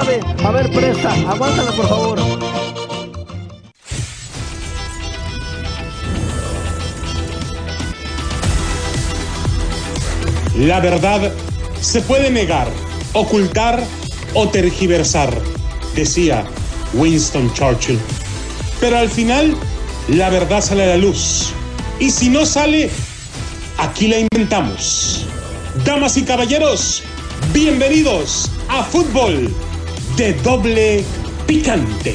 sabe. A ver, presta, aguántala, por favor. La verdad se puede negar, ocultar o tergiversar, decía Winston Churchill. Pero al final, la verdad sale a la luz. Y si no sale, aquí la inventamos. Damas y caballeros, bienvenidos a Fútbol de Doble Picante.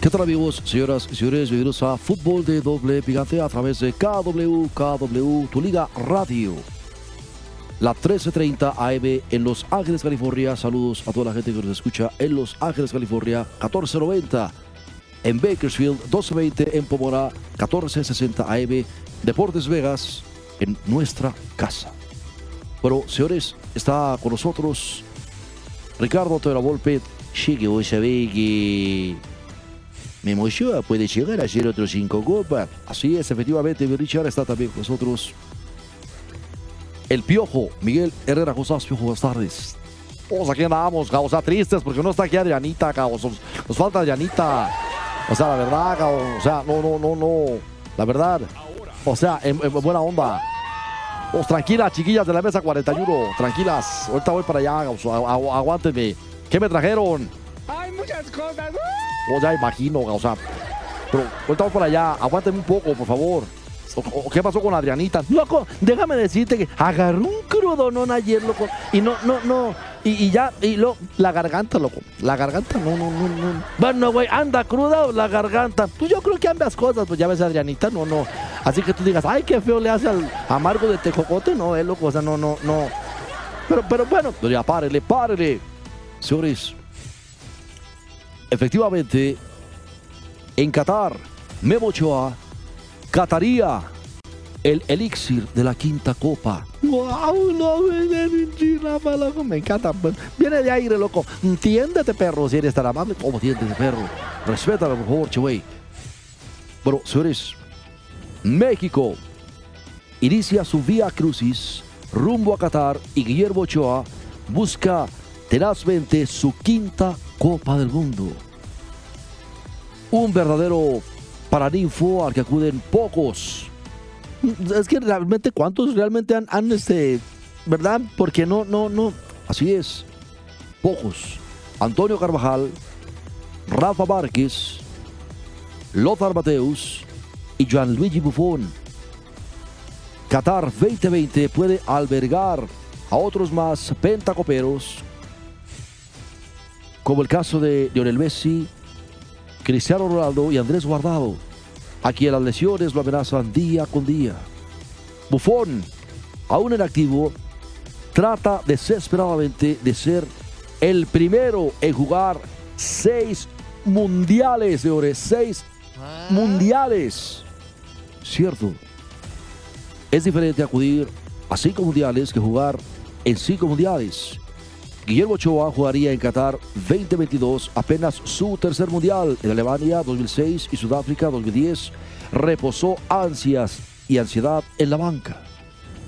¿Qué tal amigos, señoras y señores? Bienvenidos a Fútbol de Doble Picante a través de KW, KW, tu liga radio. La 1330 AM en Los Ángeles, California. Saludos a toda la gente que nos escucha en Los Ángeles, California. 1490 en Bakersfield, 1220 en Pomona, 1460 AM. Deportes Vegas en nuestra casa. Bueno, señores, está con nosotros Ricardo Tera Volpe. Sí, que vos sabés que Memo Ochoa puede llegar a hacer otros cinco copas. Así es, efectivamente, Richard está también con nosotros. El Piojo, Miguel Herrera Josás Piojo, buenas tardes. Pues aquí andamos, o sea, tristes porque no está aquí Adrianita, cabos. Nos, nos falta Adrianita. O sea, la verdad, cabos. O sea, no, no, no, no. La verdad. O sea, en, en buena onda. Pues tranquilas, chiquillas de la mesa 41. Tranquilas. Ahorita voy para allá, cabos. Agu- agu- Aguántenme. ¿Qué me trajeron? Hay muchas cosas. O ya imagino, o sea. Pero ahorita voy por allá, aguántame un poco, por favor. ¿Qué pasó con Adrianita? Loco, déjame decirte que agarró un crudonón ayer, loco. Y no, no, no. Y, ya, y lo, la garganta, loco. La garganta, no, no, no, no. Bueno, güey, anda cruda o la garganta. Pues yo creo que ambas cosas, pues ya ves, Adrianita, no, no. Así que tú digas, ay, qué feo le hace al amargo de tejocote, no, eh, loco, o sea, no, no, no. Pero, pero bueno, pero ya párele, párele. Señores, efectivamente, en Qatar, Memo Ochoa cataría el elixir de la quinta copa. ¡Wow! No, loco, me encanta. Viene de aire, loco. Entiéndete, perro, si eres tan amable. ¿Cómo entiéndete, perro? Respétame, por favor, Cheway. Bueno, señores, México inicia su vía crucis rumbo a Qatar y Guillermo Ochoa busca tenazmente su quinta Copa del Mundo. Un verdadero paraninfo al que acuden pocos. Es que realmente cuántos realmente han, han, este, ¿verdad? Porque no, no, no. Así es. Pocos. Antonio Carvajal, Rafa Márquez, Lothar Mateus y Gianluigi Buffon. Qatar 2020 puede albergar a otros más pentacoperos, como el caso de Lionel Messi, Cristiano Ronaldo y Andrés Guardado, a quien las lesiones lo amenazan día con día. Buffon, aún en activo, trata desesperadamente de ser el primero en jugar seis mundiales, señores, seis mundiales. Cierto. Es diferente acudir a cinco mundiales que jugar en cinco mundiales. Guillermo Ochoa jugaría en Qatar 2022, apenas su tercer mundial. En Alemania 2006 y Sudáfrica 2010 reposó ansias y ansiedad en la banca.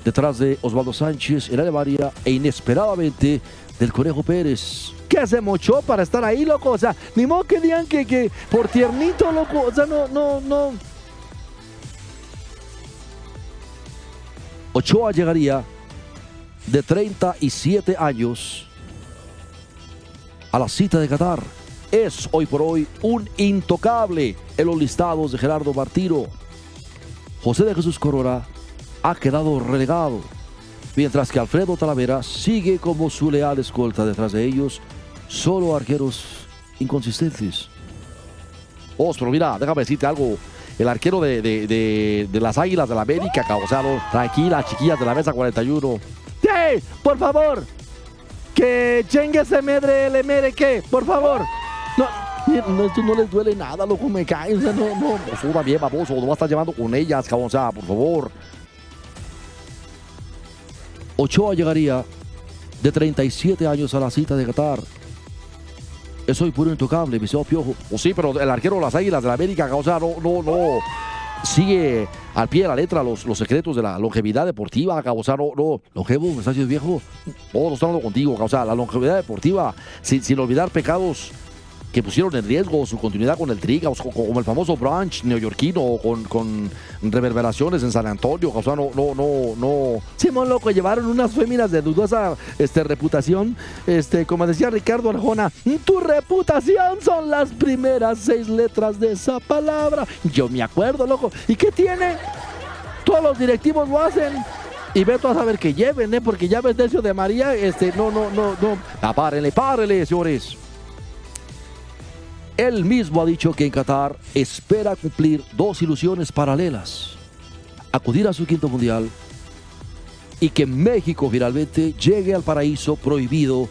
Detrás de Osvaldo Sánchez en Alemania e inesperadamente del Conejo Pérez. ¿Qué se mochó para estar ahí, loco? O sea, ni modo que digan que, que por tiernito, loco. O sea, no, no, no. Ochoa llegaría de 37 años a la cita de Qatar. Es hoy por hoy un intocable en los listados de Gerardo Martiro. José de Jesús Corona ha quedado relegado, mientras que Alfredo Talavera sigue como su leal escolta detrás de ellos, solo arqueros inconsistentes. Oh, mira, déjame decirte algo. El arquero de, de- de- de las Águilas de la América, causado. Tranquila, chiquillas de la mesa 41. ¡Sí! ¡Por favor! Que Chengue se medre, le mere, ¿qué? Por favor. No, no, esto no les duele nada, loco, me caen. O sea, no, no. Una bien, baboso. No vas a estar llevando con ellas, cabrón. O sea, por favor. Ochoa llegaría de 37 años a la cita de Qatar. Soy puro intocable, mi señor Piojo. O sí, pero el arquero de las Águilas de la América, o sea, no, no, no. Sigue al pie de la letra los, los secretos de la longevidad deportiva, o sea, no. Longevo, me estás viejo. Todos estamos contigo, o sea, la longevidad deportiva, sin, sin olvidar pecados que pusieron en riesgo su continuidad con el Triga, como el famoso brunch neoyorquino con, reverberaciones en San Antonio. O sea, no, no, no, no. Simón Loco, llevaron unas féminas de dudosa este, reputación. Este, como decía Ricardo Arjona, tu reputación son las primeras seis letras de esa palabra. Yo me acuerdo, loco. ¿Y qué tiene? Todos los directivos lo hacen. Y veto a saber que lleven, ¿eh? Porque ya ves Decio de María, este, no, no, no, no. Ah, párenle, párenle, señores. Él mismo ha dicho que en Qatar espera cumplir dos ilusiones paralelas. Acudir a su quinto mundial y que México finalmente llegue al paraíso prohibido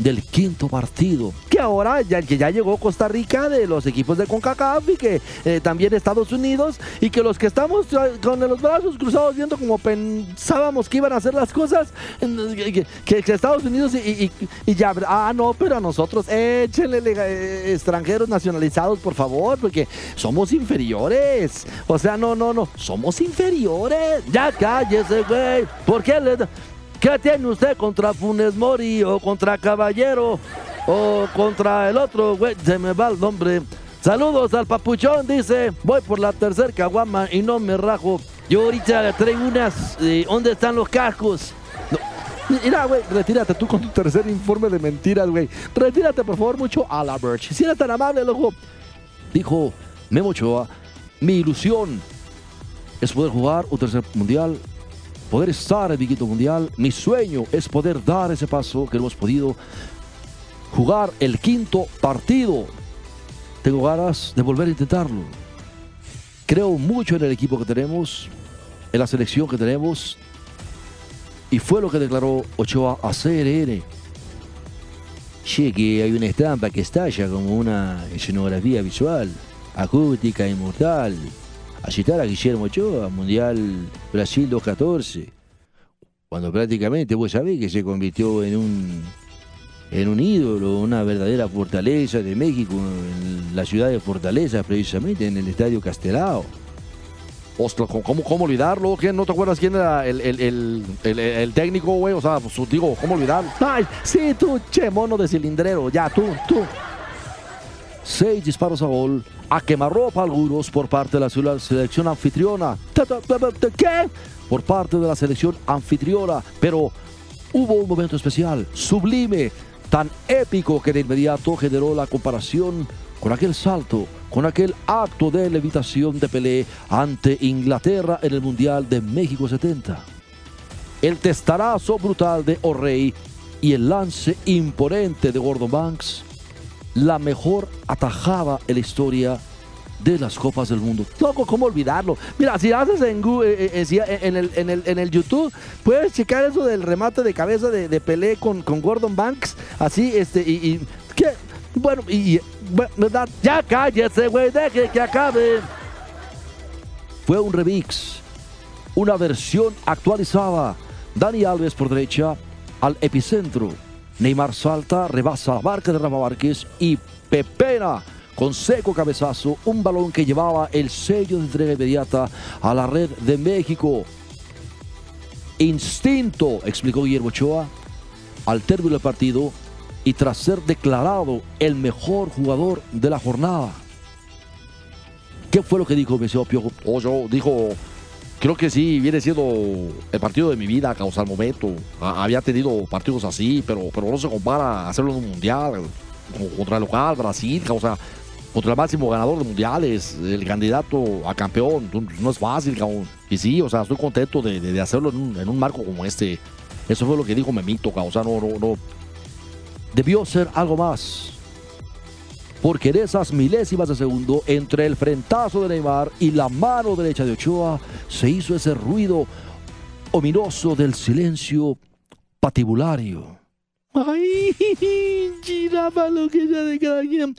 del quinto partido. Que ahora ya, que ya llegó Costa Rica de los equipos de CONCACAF y que eh, también Estados Unidos y que los que estamos con los brazos cruzados viendo como pensábamos que iban a hacer las cosas, que, que, Estados Unidos y, ya, ah no, pero a nosotros échenle eh, extranjeros nacionalizados por favor, porque somos inferiores. O sea, no, no, no, somos inferiores. Ya cállese, güey. ¿Por qué le... ¿Qué tiene usted contra Funes Mori o contra Caballero o contra el otro? Güey, se me va el nombre. Saludos al papuchón, dice. Voy por la tercera caguama y no me rajo. Yo ahorita traigo unas. Eh, ¿Dónde están los cascos? Mira, güey, retírate tú con tu tercer informe de mentiras, güey. Retírate, por favor, mucho a la Birch. Si eres tan amable, loco. Dijo Memo Ochoa, mi ilusión es poder jugar un tercer mundial poder estar en el quinto mundial. Mi sueño es poder dar ese paso que hemos podido jugar el quinto partido. Tengo ganas de volver a intentarlo. Creo mucho en el equipo que tenemos, en la selección que tenemos. Y fue lo que declaró Ochoa a CNN. Che, que hay una estampa que estalla como una escenografía visual, acústica, inmortal citar a Guillermo Ochoa, Mundial Brasil 214, cuando prácticamente vos sabés que se convirtió en un, en un ídolo, una verdadera fortaleza de México, en la ciudad de Fortaleza, precisamente en el Estadio Castelao. Ostras, ¿cómo, ¿cómo, olvidarlo? ¿Quién, ¿No te acuerdas quién era el, el, el, el técnico, güey? O sea, pues, digo, ¿cómo olvidarlo? Ay, sí, tú, che, mono de cilindrero, ya, tú, tú. Seis disparos a gol a quemarropa algunos por parte de la selección anfitriona. ¿Qué? Por parte de la selección anfitriona. Pero hubo un momento especial, sublime, tan épico que de inmediato generó la comparación con aquel salto, con aquel acto de levitación de Pelé ante Inglaterra en el Mundial de México 70. El testarazo brutal de O'Reilly y el lance imponente de Gordon Banks la mejor atajada en la historia de las Copas del Mundo. Loco, ¿cómo olvidarlo? Mira, si haces en, eh, eh, eh, en, el, en, el, en el YouTube, puedes checar eso del remate de cabeza de, de Pelé con, Gordon Banks, así, este, y, y. Bueno, y, ¿verdad? Ya cállese, güey, deje que acabe. Fue un remix, una versión actualizada. Dani Alves por derecha, al epicentro Neymar salta, rebasa la marca de Rafa Márquez y pepena con seco cabezazo un balón que llevaba el sello de entrega inmediata a la red de México. Instinto, explicó Guillermo Ochoa, al término del partido y tras ser declarado el mejor jugador de la jornada. ¿Qué fue lo que dijo Meseo Piojo? Ocho dijo creo que sí, viene siendo el partido de mi vida, causa el momento. había tenido partidos así, pero, pero no se compara hacerlo en un mundial contra el local, Brasil, causa contra el máximo ganador de mundiales, el candidato a campeón. No es fácil, cabrón. Y sí, o sea, estoy contento de, hacerlo en un, marco como este. Eso fue lo que dijo Memito, o sea, no, no, no. Debió ser algo más porque en esas milésimas de segundo, entre el frentazo de Neymar y la mano derecha de Ochoa, se hizo ese ruido ominoso del silencio patibulario. ¡Ay! Giraba lo que ya de cada quien.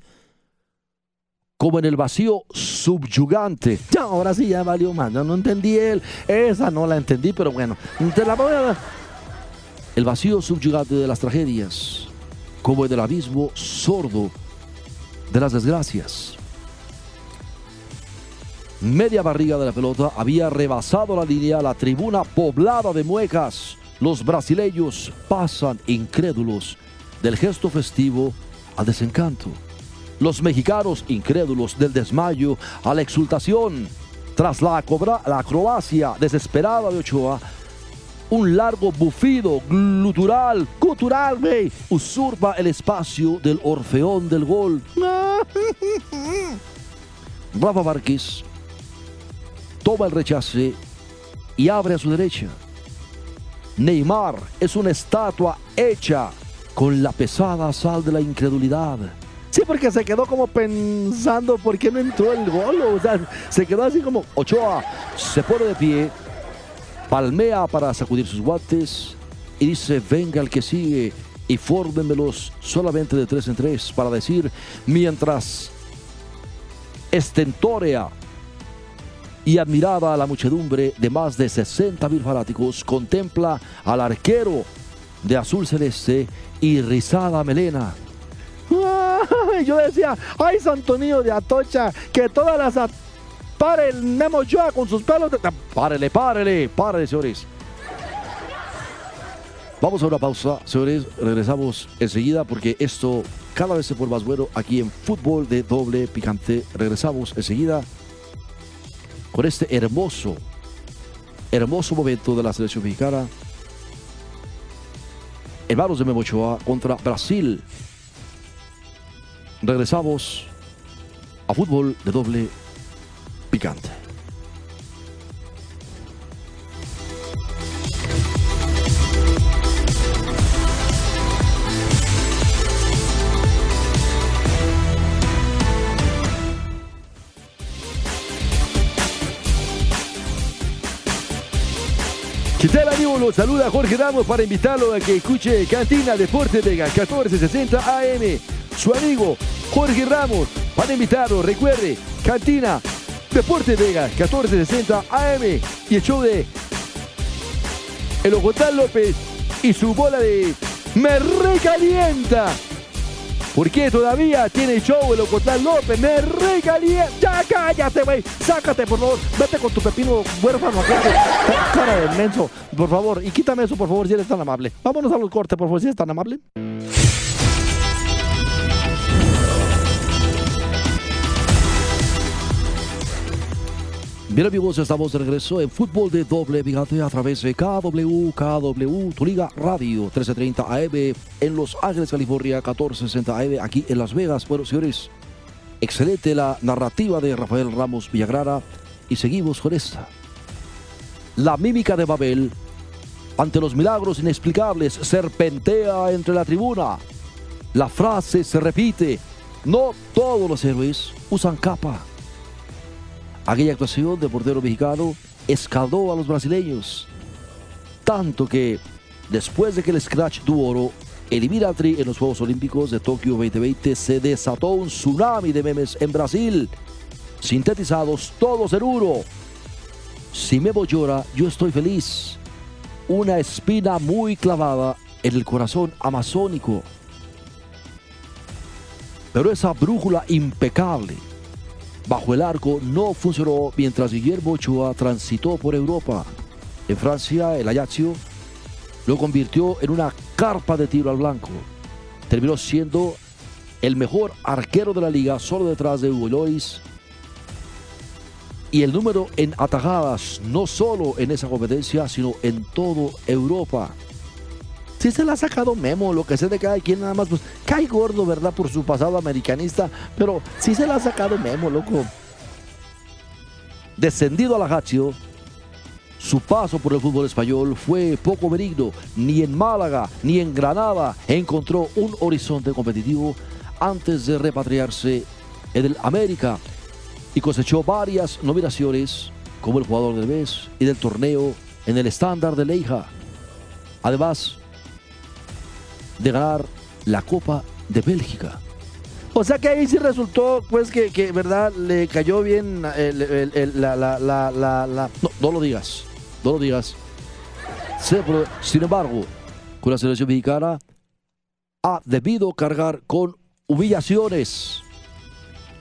Como en el vacío subyugante. Ya, ahora sí, ya valió más. No, no entendí él. Esa no la entendí, pero bueno. Te la voy a el vacío subyugante de las tragedias, como en el abismo sordo de las desgracias. Media barriga de la pelota había rebasado la línea, la tribuna poblada de muecas. Los brasileños pasan incrédulos del gesto festivo al desencanto. Los mexicanos incrédulos del desmayo a la exultación. Tras la, la acrobacia desesperada de Ochoa, un largo bufido glutural, cultural, usurpa el espacio del orfeón del gol. Rafa Márquez toma el rechace y abre a su derecha. Neymar es una estatua hecha con la pesada sal de la incredulidad. Sí, porque se quedó como pensando por qué no entró el gol. O sea, se quedó así como Ochoa se pone de pie, palmea para sacudir sus guantes y dice, venga el que sigue y fórmenmelos solamente de tres en tres para decir, mientras estentórea y admirada a la muchedumbre de más de 60 mil fanáticos, contempla al arquero de azul celeste y rizada melena. Yo decía, ay Santo Niño de Atocha, que todas las pare el Joa con sus pelos. De... Párele, párele, párele, señores. Vamos a una pausa, señores. Regresamos enseguida porque esto cada vez se pone más bueno aquí en fútbol de doble picante. Regresamos enseguida con este hermoso, hermoso momento de la selección mexicana. Hermanos de Memo Ochoa contra Brasil. Regresamos a fútbol de doble picante. ¿Qué tal amigos? Los saluda Jorge Ramos para invitarlo a que escuche Cantina Deporte Vega 1460 AM. Su amigo Jorge Ramos para invitarlo. Recuerde, Cantina Deporte Vega 1460 AM y el show de El Ojotán López y su bola de Me Recalienta. Porque todavía tiene show el Ocotán López. Me recalienta. Ya cállate, güey. Sácate, por favor. Vete con tu pepino huérfano. Cara de menso. Por favor. Y quítame eso, por favor, si eres tan amable. Vámonos a los cortes, por favor, si eres tan amable. Bien amigos, estamos de regreso en fútbol de doble picante a través de KW, KW, tu radio 1330 AM en Los Ángeles, California, 1460 AM aquí en Las Vegas. Bueno, señores, excelente la narrativa de Rafael Ramos Villagrara y seguimos con esta. La mímica de Babel ante los milagros inexplicables serpentea entre la tribuna. La frase se repite, no todos los héroes usan capa. Aquella actuación de portero mexicano escaldó a los brasileños. Tanto que después de que el Scratch tuvo oro, Eliminatri en los Juegos Olímpicos de Tokio 2020 se desató un tsunami de memes en Brasil, sintetizados todos en uno. Si Memo llora, yo estoy feliz. Una espina muy clavada en el corazón amazónico. Pero esa brújula impecable bajo el arco no funcionó mientras Guillermo Ochoa transitó por Europa. En Francia, el Ajaccio lo convirtió en una carpa de tiro al blanco. Terminó siendo el mejor arquero de la liga, solo detrás de Hugo. Y el número en atajadas, no solo en esa competencia, sino en todo Europa. Si se la ha sacado Memo, lo que sea de cada quien, nada más, pues cae gordo, ¿verdad? Por su pasado americanista, pero sí se la ha sacado Memo, loco. Descendido a la Lazio, su paso por el fútbol español fue poco benigno. Ni en Málaga ni en Granada encontró un horizonte competitivo antes de repatriarse en el América y cosechó varias nominaciones como el jugador del mes y del torneo en el estándar de Leija. Además de ganar la Copa de Bélgica. O sea que ahí sí resultó, pues, que, que verdad, le cayó bien el, la, la, la, la, No, no lo digas, no lo digas. Sin embargo, con la selección mexicana ha debido cargar con humillaciones.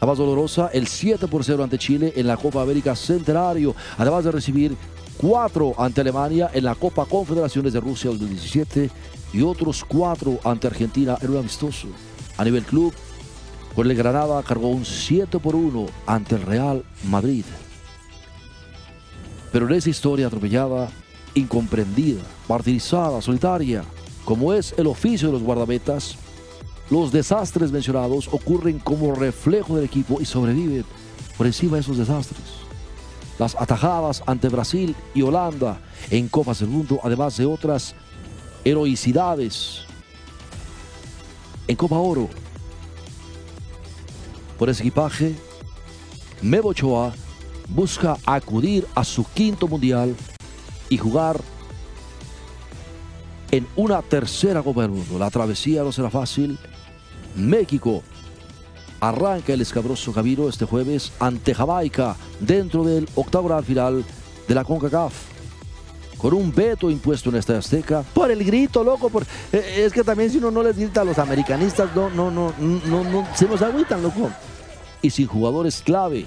La más dolorosa, el 7 por 0 ante Chile en la Copa América Centenario, además de recibir 4 ante Alemania en la Copa Confederaciones de Rusia 2017 y otros 4 ante Argentina en un amistoso. A nivel club, con el Granada cargó un 7 por 1 ante el Real Madrid. Pero en esa historia atropellada, incomprendida, martirizada, solitaria, como es el oficio de los guardametas, los desastres mencionados ocurren como reflejo del equipo y sobreviven por encima de esos desastres. Las atajadas ante Brasil y Holanda en Copas del Mundo, además de otras heroicidades en Copa Oro. Por ese equipaje, Mebo Ochoa busca acudir a su quinto mundial y jugar en una tercera Copa del Mundo. La travesía no será fácil. México arranca el escabroso camino este jueves ante Jamaica dentro del octavo final de la CONCACAF. Con un veto impuesto en esta Azteca. Por el grito, loco. Por, eh, es que también si uno no les grita a los americanistas, no, no, no, no, no, se nos agüitan, loco. Y sin jugadores clave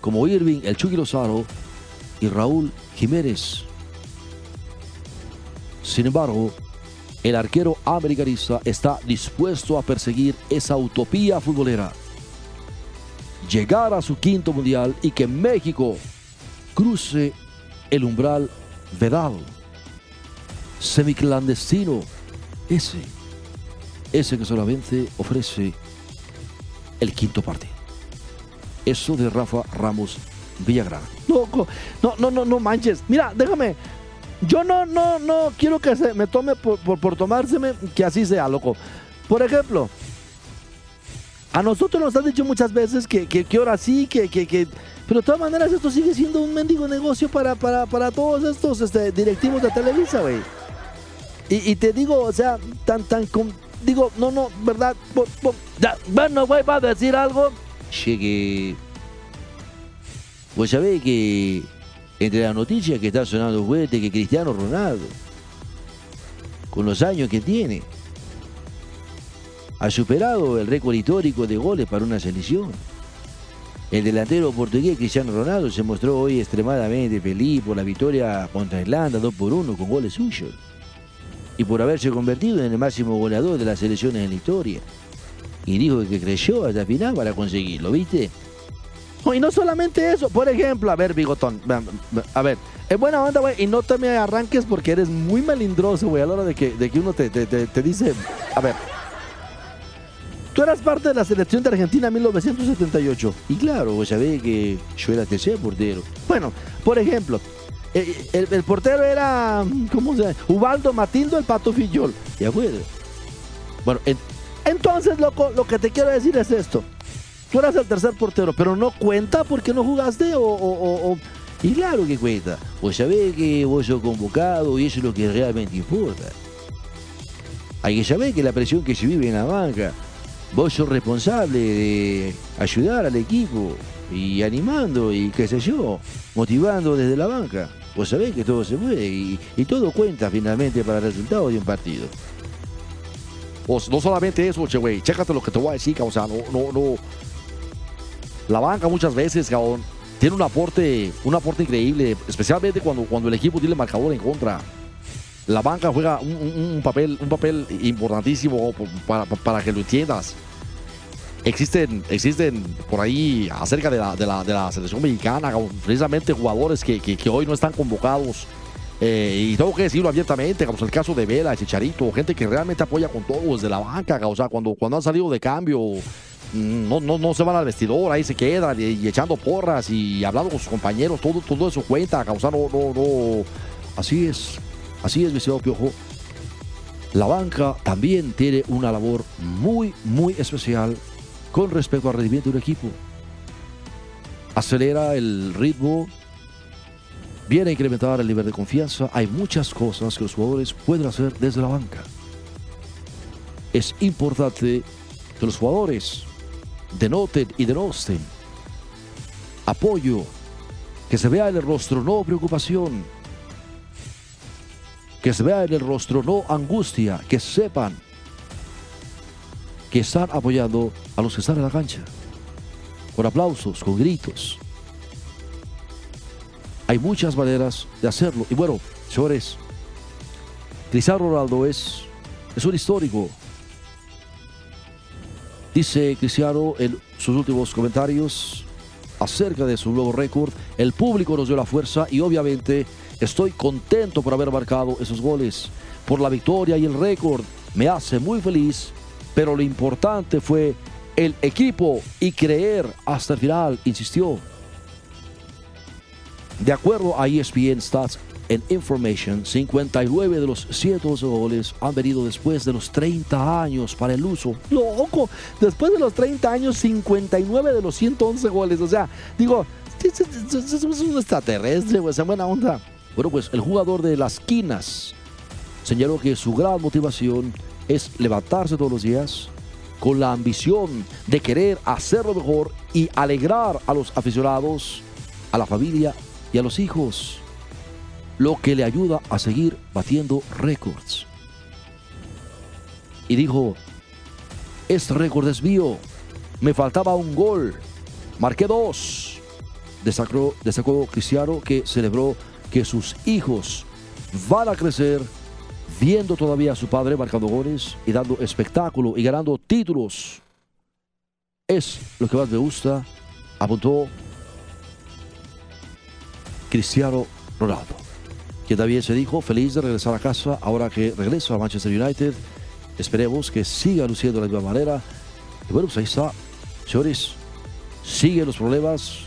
como Irving, el Chucky Lozano y Raúl Jiménez. Sin embargo, el arquero americanista está dispuesto a perseguir esa utopía futbolera. Llegar a su quinto mundial y que México cruce el umbral vedado, semiclandestino, ese, ese que solamente ofrece el quinto partido. Eso de Rafa Ramos Villagrán. Loco, no, no, no, no manches. Mira, déjame, yo no, no, no quiero que se me tome por, por, tomárseme que así sea, loco. Por ejemplo, a nosotros nos han dicho muchas veces que, que, ahora sí, que, que, Pero de todas maneras esto sigue siendo un mendigo negocio para, para, para todos estos este, directivos de Televisa, güey. Y, te digo, o sea, tan, tan... digo, no, no, ¿verdad? bueno, güey, va a decir algo. Llegue. Pues sabés que entre las noticias que está sonando fuerte que Cristiano Ronaldo, con los años que tiene, ha superado el récord histórico de goles para una selección. El delantero portugués Cristiano Ronaldo se mostró hoy extremadamente feliz por la victoria contra Irlanda 2 por 1 con goles suyos y por haberse convertido en el máximo goleador de las selecciones en la historia. Y dijo que creyó hasta el final para conseguirlo, ¿viste? Y no solamente eso, por ejemplo, a ver, Bigotón, a ver, es buena onda, güey, y no te me arranques porque eres muy melindroso, güey, a la hora de que, de que uno te, te, dice, a ver, tú eras parte de la selección de Argentina en 1978, y claro, güey, sabés que yo era tercer portero. Bueno, por ejemplo, eh, el, portero era, ¿cómo se llama? Ubaldo Matildo, el Pato Fillol, ¿de acuerdo? Bueno, entonces, loco, lo que te quiero decir es esto tú eras el tercer portero, pero no cuenta porque no jugaste o, y claro que cuenta. Vos sabés que vos sos convocado y eso es lo que realmente importa. Hay que saber que la presión que se vive en la banca, vos sos responsable de ayudar al equipo y animando y qué sé yo, motivando desde la banca. Vos sabés que todo se puede y, todo cuenta finalmente para el resultado de un partido. Vos, no solamente eso, che, güey, chécate lo que te voy a decir, o sea, no, no, no, la banca muchas veces, cabrón, tiene un aporte, un aporte increíble, especialmente cuando, cuando el equipo tiene marcador en contra. La banca juega un, papel, un papel importantísimo para, que lo entiendas. Existen, existen por ahí acerca de la, de la, selección mexicana, precisamente jugadores que, que, hoy no están convocados. Eh, y tengo que decirlo abiertamente, como el caso de Vela, Chicharito, gente que realmente apoya con todo desde la banca, o sea, cuando, cuando han salido de cambio, no, no, no se van al vestidor, ahí se quedan y, echando porras y hablando con sus compañeros, todo, todo eso cuenta, causar no, no, no. Así es, así es, mi señor Piojo. La banca también tiene una labor muy, muy especial con respecto al rendimiento de un equipo. Acelera el ritmo, viene a incrementar el nivel de confianza. Hay muchas cosas que los jugadores pueden hacer desde la banca. Es importante que los jugadores denoten y denosten apoyo, que se vea en el rostro, no preocupación. que se vea en el rostro, no angustia, que sepan que están apoyando a los que están en la cancha, con aplausos, con gritos. Hay muchas maneras de hacerlo. Y bueno, señores, Cristiano Ronaldo es, es un histórico. Dice Cristiano en sus últimos comentarios acerca de su nuevo récord. El público nos dio la fuerza y obviamente estoy contento por haber marcado esos goles, por la victoria y el récord. Me hace muy feliz, pero lo importante fue el equipo y creer hasta el final, insistió. De acuerdo a ESPN Stats and Information, 59 de los 111 goles han venido después de los 30 años para el uso. Loco, después de los 30 años, 59 de los 111 goles. O sea, digo, es un extraterrestre, pues, en buena onda. Bueno, pues el jugador de las quinas señaló que su gran motivación es levantarse todos los días con la ambición de querer hacerlo mejor y alegrar a los aficionados, a la familia y a los hijos, lo que le ayuda a seguir batiendo récords. Y dijo, este récord es mío, me faltaba un gol, marqué dos. Destacó, destacó Cristiano que celebró que sus hijos van a crecer viendo todavía a su padre marcando goles y dando espectáculo y ganando títulos. Es lo que más me gusta, apuntó Cristiano Ronaldo, que también se dijo feliz de regresar a casa ahora que regresa a Manchester United. Esperemos que siga luciendo de la misma manera. Y bueno, pues ahí está, señores, siguen los problemas.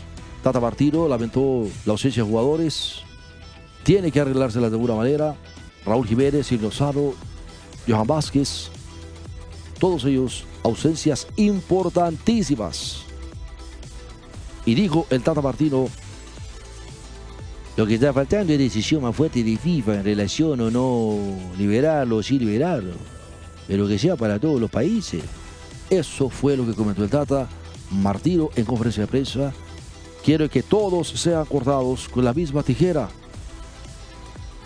Tata Martino lamentó la ausencia de jugadores. Tiene que arreglárselas de alguna manera. Raúl Jiménez, y Lozano, Johan Vázquez, todos ellos ausencias importantísimas. Y dijo el Tata Martino, lo que está faltando es decisión más fuerte de FIFA en relación o no liberarlo o sí liberarlo, pero que sea para todos los países. Eso fue lo que comentó el Tata Martino en conferencia de prensa. Quiero que todos sean cortados con la misma tijera.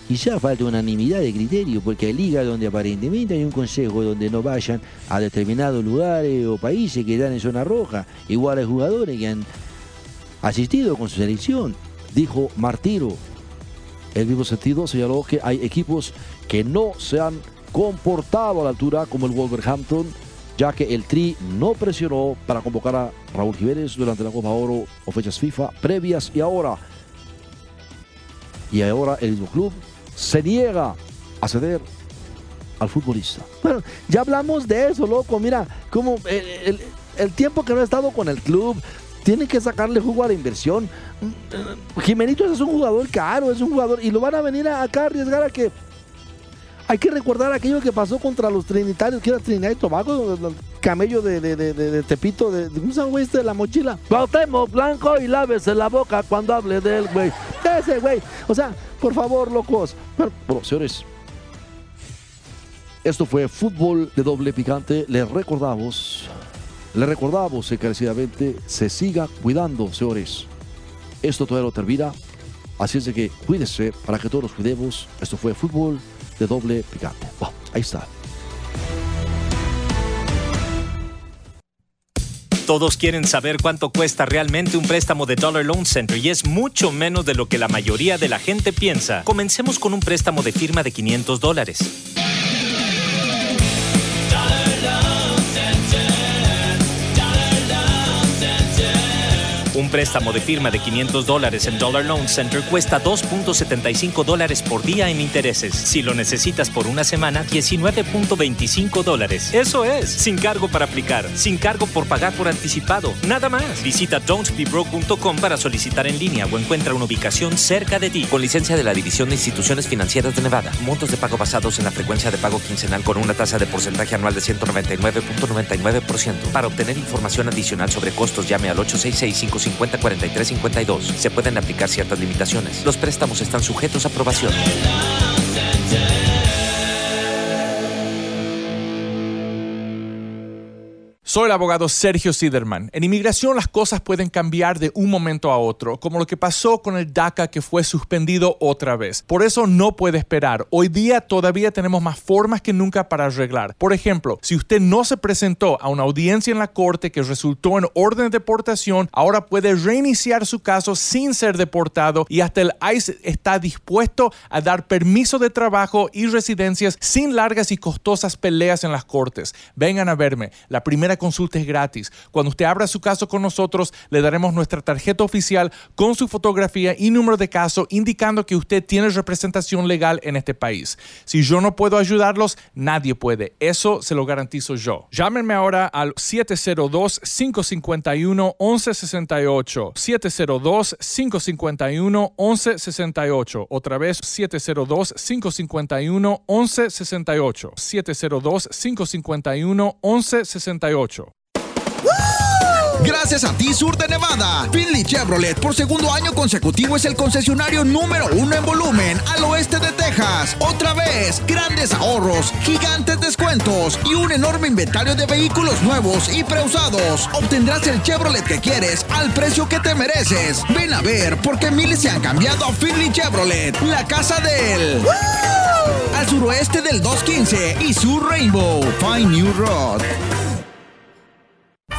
Quizá falta unanimidad de criterio, porque hay ligas donde aparentemente hay un consejo donde no vayan a determinados lugares o países que están en zona roja. Igual hay jugadores que han asistido con su selección, dijo Martiro. El mismo sentido señaló que hay equipos que no se han comportado a la altura como el Wolverhampton, ya que el Tri no presionó para convocar a Raúl Jiménez durante la Copa Oro o fechas FIFA previas y ahora. Y ahora el mismo club se niega a ceder al futbolista. Bueno, ya hablamos de eso, loco. Mira, como el, tiempo que no ha estado con el club, tiene que sacarle jugo a la inversión. Jimenito es un jugador caro, es un jugador, y lo van a venir acá a arriesgar a que. Hay que recordar aquello que pasó contra los trinitarios, que era Trinidad y Tobago, el camello de, de, Tepito, de, un güey este de la mochila. Bautemos blanco y lávese la boca cuando hable de él, güey. Ese, güey. O sea, por favor, locos. Bueno, señores, esto fue fútbol de doble picante. Les recordamos, les recordamos encarecidamente, se siga cuidando, señores. Esto todavía no termina. Así es de que cuídense para que todos nos cuidemos. Esto fue fútbol de doble picante. ahí está. Todos quieren saber cuánto cuesta realmente un préstamo de Dollar Loan Center y es mucho menos de lo que la mayoría de la gente piensa. Comencemos con un préstamo de firma de 500 dólares. Un préstamo de firma de 500 dólares en Dollar Loan Center cuesta 2.75 dólares por día en intereses. Si lo necesitas por una semana, 19.25 dólares. Eso es, sin cargo para aplicar, sin cargo por pagar por anticipado, nada más. Visita don'tbebroke.com para solicitar en línea o encuentra una ubicación cerca de ti. Con licencia de la División de Instituciones Financieras de Nevada. Montos de pago basados en la frecuencia de pago quincenal con una tasa de porcentaje anual de 199.99%. Para obtener información adicional sobre costos, llame al 866 50 43 52. Se pueden aplicar ciertas limitaciones. Los préstamos están sujetos a aprobación. Soy el abogado Sergio Siderman. En inmigración las cosas pueden cambiar de un momento a otro, como lo que pasó con el DACA que fue suspendido otra vez. Por eso no puede esperar. Hoy día todavía tenemos más formas que nunca para arreglar. Por ejemplo, si usted no se presentó a una audiencia en la corte que resultó en orden de deportación, ahora puede reiniciar su caso sin ser deportado y hasta el ICE está dispuesto a dar permiso de trabajo y residencias sin largas y costosas peleas en las cortes. Vengan a verme. La primera consulta es gratis. Cuando usted abra su caso con nosotros, le daremos nuestra tarjeta oficial con su fotografía y número de caso indicando que usted tiene representación legal en este país. Si yo no puedo ayudarlos, nadie puede. Eso se lo garantizo yo. Llámenme ahora al 702-551-1168. 702-551-1168. Otra vez, 702-551-1168. 702-551-1168. Gracias a ti, Sur de Nevada. Finley Chevrolet por segundo año consecutivo es el concesionario número uno en volumen al oeste de Texas. Otra vez, grandes ahorros, gigantes descuentos y un enorme inventario de vehículos nuevos y preusados. Obtendrás el Chevrolet que quieres al precio que te mereces. Ven a ver porque miles se han cambiado a Finley Chevrolet, la casa del... Al suroeste del 215 y Sur Rainbow. Find New Road.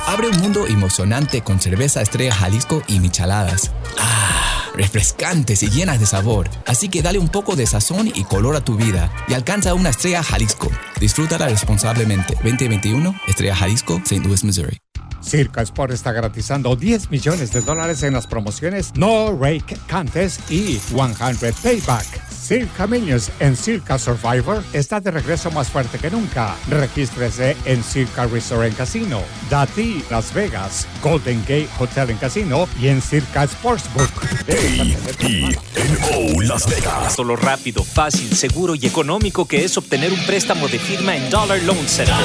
Abre un mundo emocionante con cerveza Estrella Jalisco y micheladas. Ah, refrescantes y llenas de sabor. Así que dale un poco de sazón y color a tu vida y alcanza una Estrella Jalisco. Disfrútala responsablemente. 2021 Estrella Jalisco, St. Louis, Missouri. Circa Sport está garantizando 10 millones de dólares en las promociones No Rake Contest y 100 Payback. Circa Minions en Circa Survivor está de regreso más fuerte que nunca. Regístrese en Circa Resort en Casino, Dati Las Vegas, Golden Gate Hotel en Casino y en Circa Sportsbook. A-T-N-O Las Vegas. Lo rápido, fácil, seguro y económico que es obtener un préstamo de firma en Dollar Loan Center.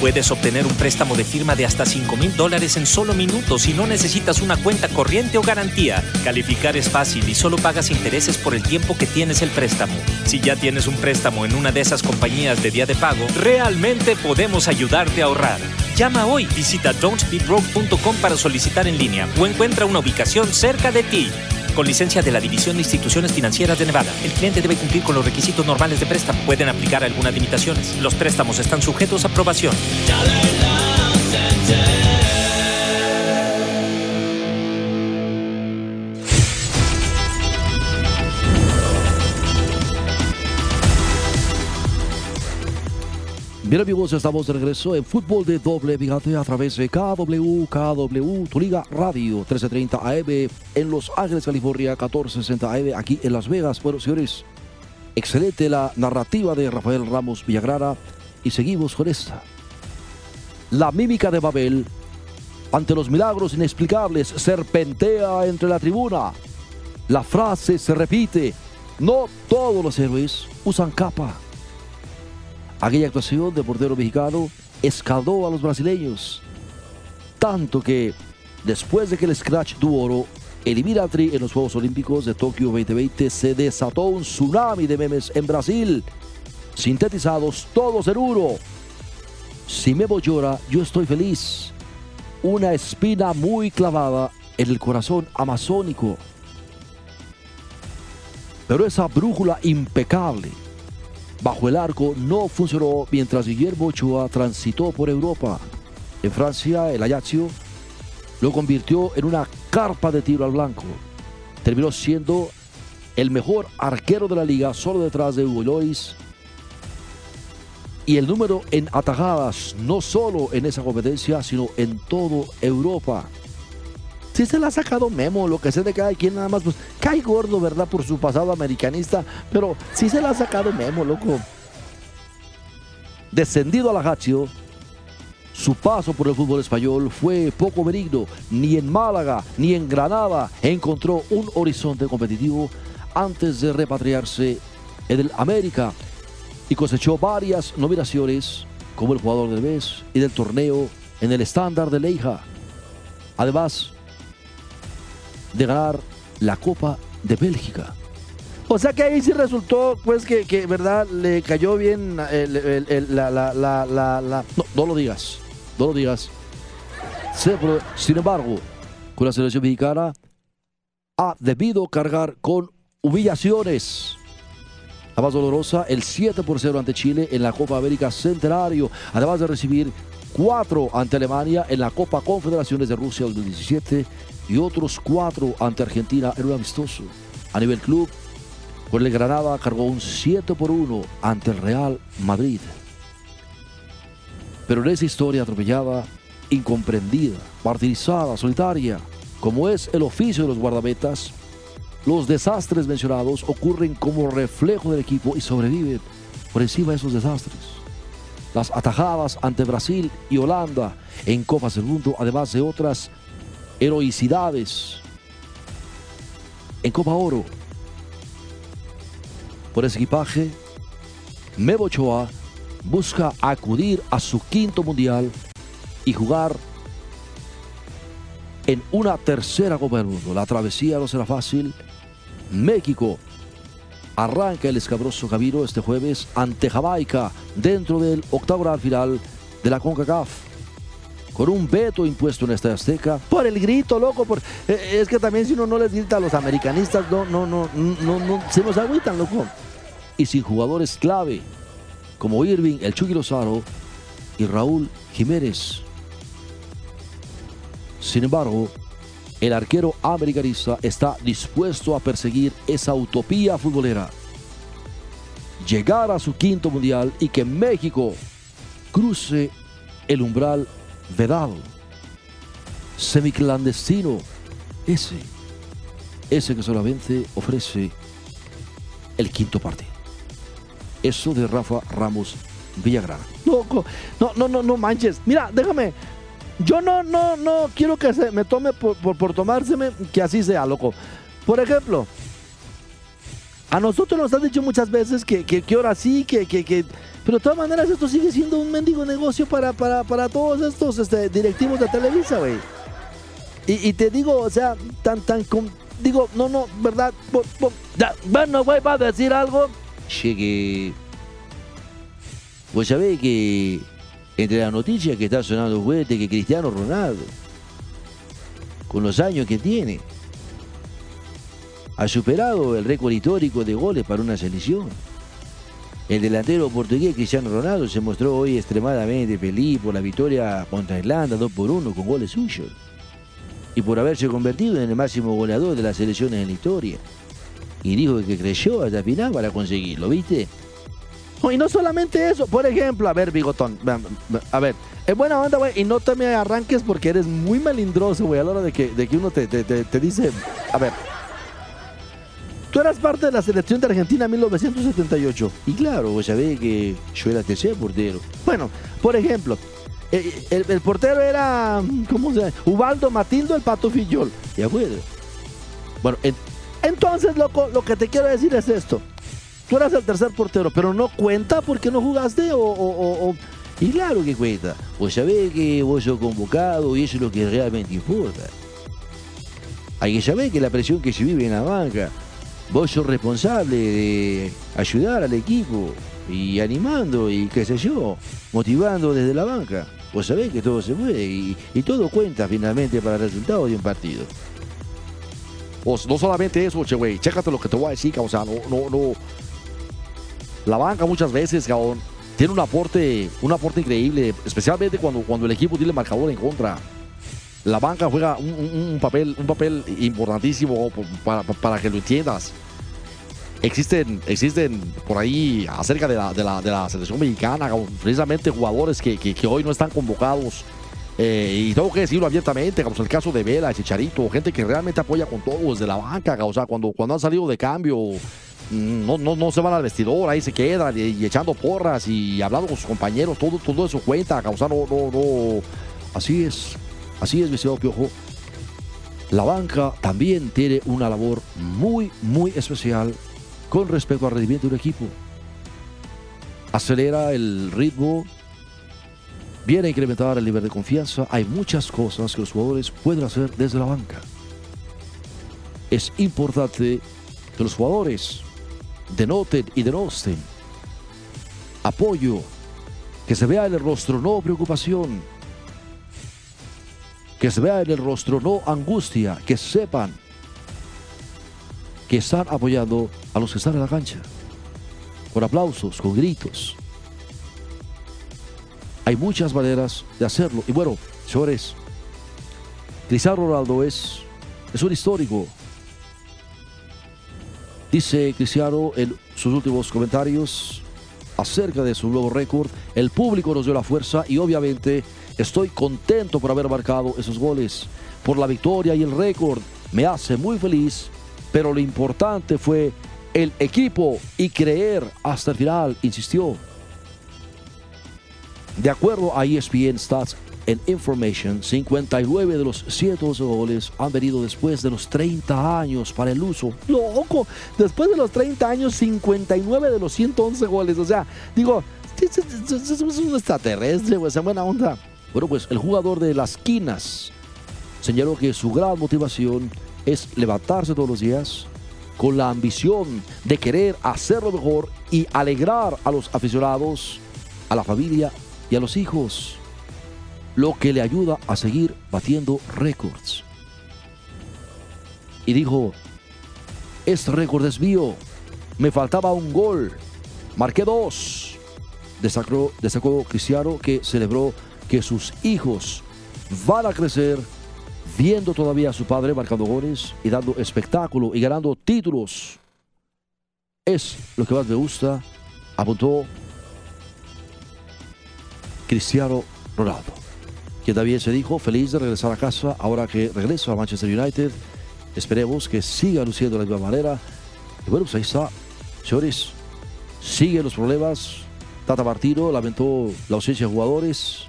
Puedes obtener un préstamo de firma de hasta 5 mil dólares en solo minutos y no necesitas una cuenta corriente o garantía. Calificar es fácil y solo pagas intereses por el tiempo que tienes el préstamo. Si ya tienes un préstamo en una de esas compañías de día de pago, realmente podemos ayudarte a ahorrar. Llama hoy, visita don'tbebroke.com para solicitar en línea o encuentra una ubicación cerca de ti. Con licencia de la División de Instituciones Financieras de Nevada, el cliente debe cumplir con los requisitos normales de préstamo. Pueden aplicar algunas limitaciones. Los préstamos están sujetos a aprobación. Bien amigos, estamos de regreso en Fútbol de Doble Gigante a través de KW, KW, Tu Liga Radio, 1330 AM en Los Ángeles, California, 1460 AM aquí en Las Vegas. Bueno, señores, excelente la narrativa de Rafael Ramos Villagrara y seguimos con esta. La mímica de Babel ante los milagros inexplicables serpentea entre la tribuna. La frase se repite, no todos los héroes usan capa. Aquella actuación de portero mexicano escaldó a los brasileños. Tanto que después de que el Scratch tuvo oro, eliminatory en los Juegos Olímpicos de Tokio 2020 se desató un tsunami de memes en Brasil, sintetizados todos en uno. Si Memo llora, yo estoy feliz. Una espina muy clavada en el corazón amazónico. Pero esa brújula impecable bajo el arco no funcionó mientras Guillermo Ochoa transitó por Europa. En Francia, el Ajaccio lo convirtió en una carpa de tiro al blanco. Terminó siendo el mejor arquero de la liga, solo detrás de Hugo Lois. Y el número en atajadas, no solo en esa competencia, sino en todo Europa. Si se la ha sacado Memo, lo que sé de cada quien nada más, pues cae gordo, ¿verdad? Por su pasado americanista, pero sí se la ha sacado Memo, loco. Descendido al Ajaccio, su paso por el fútbol español fue poco benigno. Ni en Málaga ni en Granada encontró un horizonte competitivo antes de repatriarse en el América y cosechó varias nominaciones como el jugador del mes y del torneo en el estándar de Leija. Además, de ganar la Copa de Bélgica. O sea que ahí sí resultó, pues, que, que verdad, le cayó bien el, el- el- la, la, la, la, la- No, no lo digas, no lo digas. Sin embargo, con la selección mexicana ha debido cargar con humillaciones. La más dolorosa, el 7 por 0 ante Chile en la Copa América Centenario, además de recibir 4 ante Alemania en la Copa Confederaciones de Rusia 2017 y otros 4 ante Argentina en un amistoso. A nivel club, con el Granada cargó un 7 por 1 ante el Real Madrid. Pero en esa historia atropellada, incomprendida, martirizada, solitaria, como es el oficio de los guardametas, los desastres mencionados ocurren como reflejo del equipo y sobreviven por encima de esos desastres. Las atajadas ante Brasil y Holanda en Copas del Mundo, además de otras heroicidades en Copa Oro. Por ese equipaje, Memo Ochoa busca acudir a su quinto mundial y jugar en una tercera Copa del Mundo. La travesía no será fácil. México arranca el escabroso camino este jueves ante Jamaica dentro del octagonal final de la CONCACAF. Con un veto impuesto en esta Azteca. por el grito, loco, por, eh, es que también si uno no les grita a los americanistas, no, no, no, no, no, se nos agüitan, loco. y sin jugadores clave como Irving, el Chucky Lozano y Raúl Jiménez. Sin embargo, el arquero americanista está dispuesto a perseguir esa utopía futbolera. Llegar a su quinto mundial y que México cruce el umbral vedado, semiclandestino, ese, ese que solamente ofrece el quinto partido. Eso de Rafa Ramos Villagrana. Loco, no, no, no, no manches. Mira, déjame. Yo no, no, no quiero que se me tome por, por, por tomárseme que así sea, loco. Por ejemplo, a nosotros nos han dicho muchas veces que, que, que ahora sí, que, que, que. Pero de todas maneras, esto sigue siendo un mendigo negocio para, para, para todos estos este, directivos de Televisa, güey. Y, te digo, o sea, tan, tan. com- digo, no, no, ¿verdad? Ya, bueno, güey, va a decir algo. Llegue. Vos sabés que entre las noticias que está sonando fuerte que Cristiano Ronaldo, con los años que tiene, ha superado el récord histórico de goles para una selección. El delantero portugués Cristiano Ronaldo se mostró hoy extremadamente feliz por la victoria contra Irlanda 2 por 1 con goles suyos y por haberse convertido en el máximo goleador de las selecciones en la historia. Y dijo que creyó hasta el final para conseguirlo, ¿viste? Oh, Y no solamente eso, por ejemplo, a ver, Bigotón, a ver, es buena onda, güey, y no te me arranques porque eres muy melindroso, güey, a la hora de que, de que uno te, te- te- te dice, a ver, tú eras parte de la selección de Argentina en 1978. Y claro, vos sabés que yo era tercer portero. Bueno, por ejemplo, eh, el, el portero era, ¿cómo se llama? Ubaldo Matildo el Pato Fillol. ¿De acuerdo? Bueno, en- entonces, loco, lo que te quiero decir es esto. Tú eras el tercer portero, pero no cuenta porque no jugaste o- o- o- o Y claro que cuenta. Vos sabés que vos sos convocado y eso es lo que realmente importa. Hay que saber que la presión que se vive en la banca, vos sos responsable de ayudar al equipo y animando y qué sé yo, motivando desde la banca. Vos sabés que todo se puede y, todo cuenta finalmente para el resultado de un partido. No solamente eso, che, güey, chécate lo que te voy a decir, cabrón, o sea, no, no, no. La banca muchas veces, cabrón, tiene un aporte, un aporte increíble, especialmente cuando, cuando el equipo tiene marcador en contra. La banca juega un, papel, un papel importantísimo para, para que lo entiendas. Existen, existen por ahí acerca de la, de la, de la selección mexicana, precisamente jugadores que, que- hoy no están convocados. Eh, y tengo que decirlo abiertamente, como el caso de Vela, Chicharito, gente que realmente apoya con todo desde la banca, o cuando, cuando han salido de cambio, mm, no, no, no se van al vestidor, ahí se quedan y, echando porras y hablando con sus compañeros, todo, todo eso cuenta, o no, no. Así es, así es, señor Piojo. La banca también tiene una labor muy, muy especial con respecto al rendimiento de un equipo. Acelera el ritmo, viene a incrementar el nivel de confianza. Hay muchas cosas que los jugadores pueden hacer desde la banca. es importante que los jugadores denoten y denosten apoyo, que se vea en el rostro no preocupación, que se vea en el rostro no angustia, que sepan que están apoyando a los que están en la cancha, con aplausos, con gritos. Hay muchas maneras de hacerlo. Y bueno, señores, Cristiano Ronaldo es, es un histórico. Dice Cristiano en sus últimos comentarios acerca de su nuevo récord. El público nos dio la fuerza y obviamente estoy contento por haber marcado esos goles. Por la victoria y el récord. Me hace muy feliz, pero lo importante fue el equipo y creer hasta el final, insistió. De acuerdo a ESPN Stats and Information, 59 de los 112 goles han venido después de los 30 años para el uso. Loco, después de los 30 años, 59 de los 111 goles. O sea, digo, es un extraterrestre, güey, esa buena onda. Bueno, pues el jugador de las quinas señaló que su gran motivación es levantarse todos los días con la ambición de querer hacerlo mejor y alegrar a los aficionados, a la familia y a los hijos, lo que le ayuda a seguir batiendo récords. Y dijo, este récord es mío, me faltaba un gol, marqué dos. Destacó, destacó Cristiano que celebró que sus hijos van a crecer viendo todavía a su padre marcando goles y dando espectáculo y ganando títulos. Es lo que más me gusta, apuntó Cristiano Ronaldo, quien también se dijo feliz de regresar a casa ahora que regresa a Manchester United. Esperemos que siga luciendo de la misma manera. Y bueno, pues ahí está, señores. Siguen los problemas. Tata Martino lamentó la ausencia de jugadores.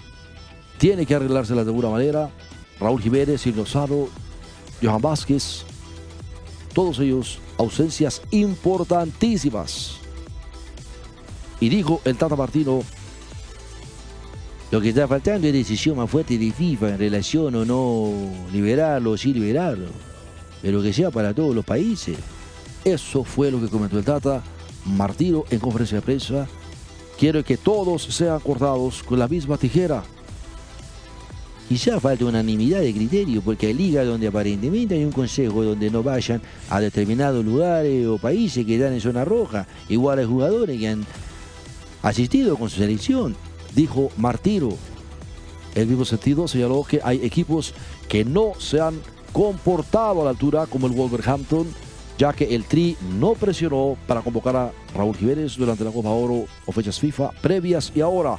Tiene que arreglárselas de alguna manera. Raúl Jiménez, Silvio Saro, Johan Vázquez. Todos ellos ausencias importantísimas. Y dijo el Tata Martino, lo que está faltando es decisión más fuerte de FIFA en relación o no liberarlo o sí liberarlo. Pero que sea para todos los países. Eso fue lo que comentó el Tata Martino en conferencia de prensa. Quiero que todos sean cortados con la misma tijera. Quizá falta unanimidad de criterio, porque hay ligas donde aparentemente hay un consejo donde no vayan a determinados lugares o países que están en zona roja. Igual hay jugadores que han asistido con su selección dijo Martiro. El mismo sentido señaló que hay equipos que no se han comportado a la altura como el Wolverhampton, ya que el Tri no presionó para convocar a Raúl Jiménez durante la Copa Oro o fechas FIFA previas y ahora.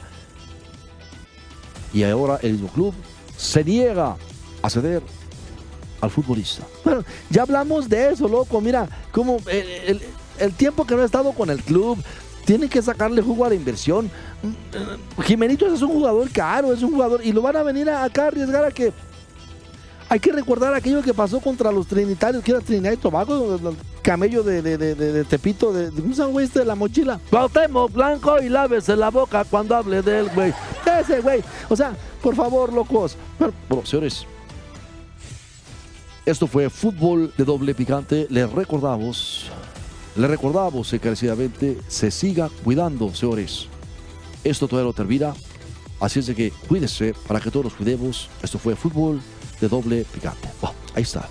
Y ahora el mismo club se niega a ceder al futbolista. Bueno, ya hablamos de eso, loco. Mira, como el, el tiempo que no ha estado con el club, tiene que sacarle jugo a la inversión. Jimenito es un jugador caro, es un jugador, y lo van a venir acá a arriesgar a que. Hay que recordar aquello que pasó contra los trinitarios, que era Trinidad y Tobago, camello de, de, de, de Tepito, de, ¿cómo se llama este de la mochila? Cuauhtémoc Blanco y lávese la boca cuando hable de él, güey. Ese, güey. O sea, por favor, locos. Bueno, señores, esto fue fútbol de doble picante. Les recordamos, les recordamos encarecidamente, se siga cuidando, señores. Esto todavía no termina. Así es que cuídese para que todos nos cuidemos. Esto fue fútbol de doble picante. Bueno, ahí está.